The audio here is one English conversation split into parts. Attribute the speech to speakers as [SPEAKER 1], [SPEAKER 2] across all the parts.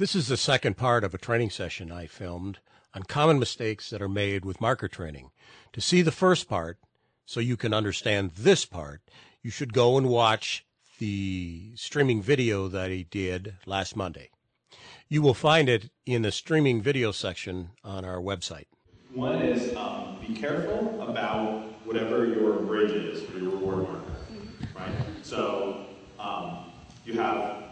[SPEAKER 1] This is the second part of a training session I filmed on common mistakes that are made with marker training. To see the first part, so you can understand this part, you should go and watch the streaming video that he did last Monday. You will find it in the streaming video section on our website.
[SPEAKER 2] One is um, be careful about whatever your bridge is for your reward marker, right? So um, you have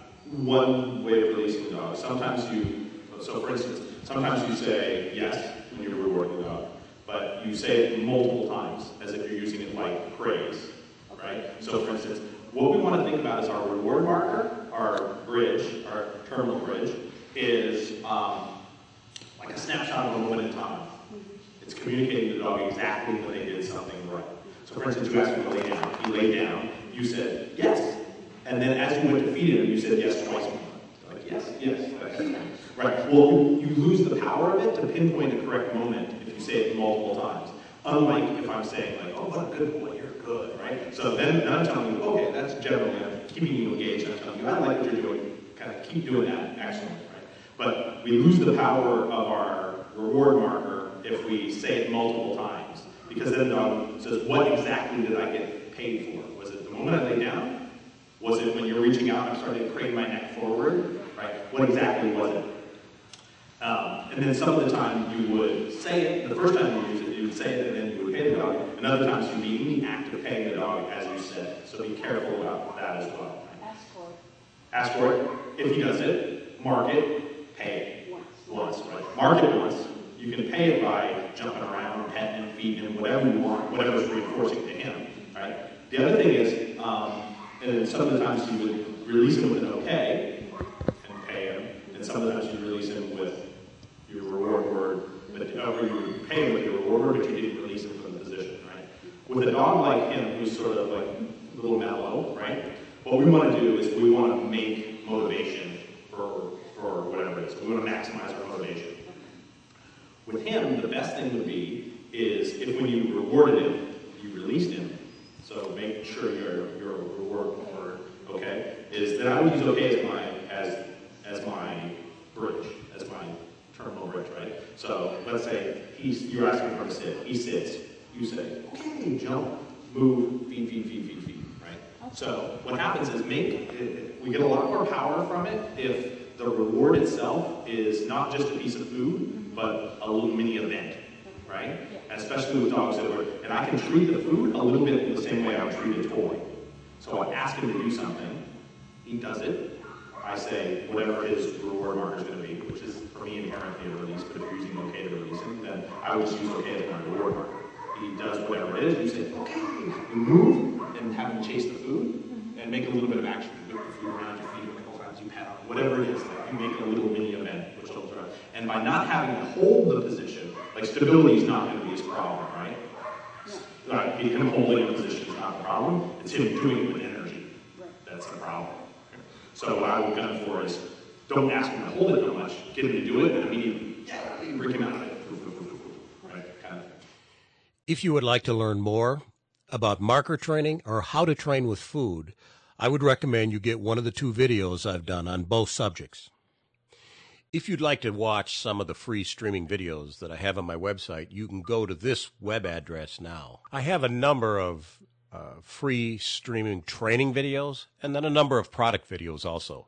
[SPEAKER 2] one way of releasing the dog. Sometimes you, so for instance, sometimes you say yes when you're rewarding the dog, but you say it multiple times as if you're using it like praise, right? So for instance, what we want to think about is our reward marker, our bridge, our terminal bridge, is um, like a snapshot of a moment in time. It's communicating to the dog exactly when they did something right. So for instance, you asked him to lay down. He laid down. You said, yes. And then as you went to feed him, you said yes twice more. Like, yes, yes. Right. Well, you lose the power of it to pinpoint the correct moment if you say it multiple times. Unlike if I'm saying like, oh, what a good boy, you're good, right? So then, then I'm telling you, okay, that's generally I'm keeping you engaged. I'm telling you, I like what you're doing. Kind of keep doing that. Excellent, right? But we lose the power of our reward marker if we say it multiple times. Because then the dog says, what exactly did I get paid for? Was it the moment I lay down? Was it when you're reaching out and I'm starting to crane my neck forward? Right? What exactly was it? Um, and then some of the time you would say it, the first time you use it, you would say it and then you would pay the dog. And other times you'd be in the act of paying the dog as you said. So be careful about that as well.
[SPEAKER 3] Ask for it.
[SPEAKER 2] Ask for it. If he does it, mark it, pay it. Once, right? Mark it once. You can pay it by jumping around, petting him, feeding him, whatever you want, whatever's reinforcing to him, right? The other thing is, um, and some of the times you would release him with an okay and pay him, and some of the times you release him with your reward word, but or oh, you would pay him with your reward word, but you didn't release him from the position, right? With a dog like him, who's sort of like a little mellow, right? What we want to do is we want to make motivation for for whatever it is. We want to maximize our motivation. With him, the best thing would be is if when you rewarded him, you released him. So make sure your your reward word, okay, is that I would use okay as my as as my bridge, as my terminal bridge, right? So let's say he's you're asking for him to sit. He sits. You say, okay, jump, move, feed, feed, feed, feed, feed, right? So what happens is make we get a lot more power from it if the reward itself is not just a piece of food, but a little mini event, right? Especially with dogs that were, and I can treat the food a little bit in the same way I would treat a toy. So I ask him to do something, he does it. I say whatever his reward marker is going to be, which is for me inherently a release, but if you're using okay to release him, then I would just use okay as my reward marker. He does whatever it is, and you say, okay, you move and have him chase the food and make a little bit of action. You whip the food around, you feed him a couple times, you pat on him, whatever it is, like you make a little mini event, which throw. And by not having to hold the position, like stability is not going to be his problem, right? Uh, him holding the position is not a problem. It's him doing it with energy. So what I would gun for is don't ask him to hold it that much. Get him to do it, and immediately, yeah, break him out of it. Right.
[SPEAKER 1] If you would like to learn more about marker training or how to train with food, I would recommend you get one of the two videos I've done on both subjects. If you'd like to watch some of the free streaming videos that I have on my website, you can go to this web address now. I have a number of uh, free streaming training videos and then a number of product videos also.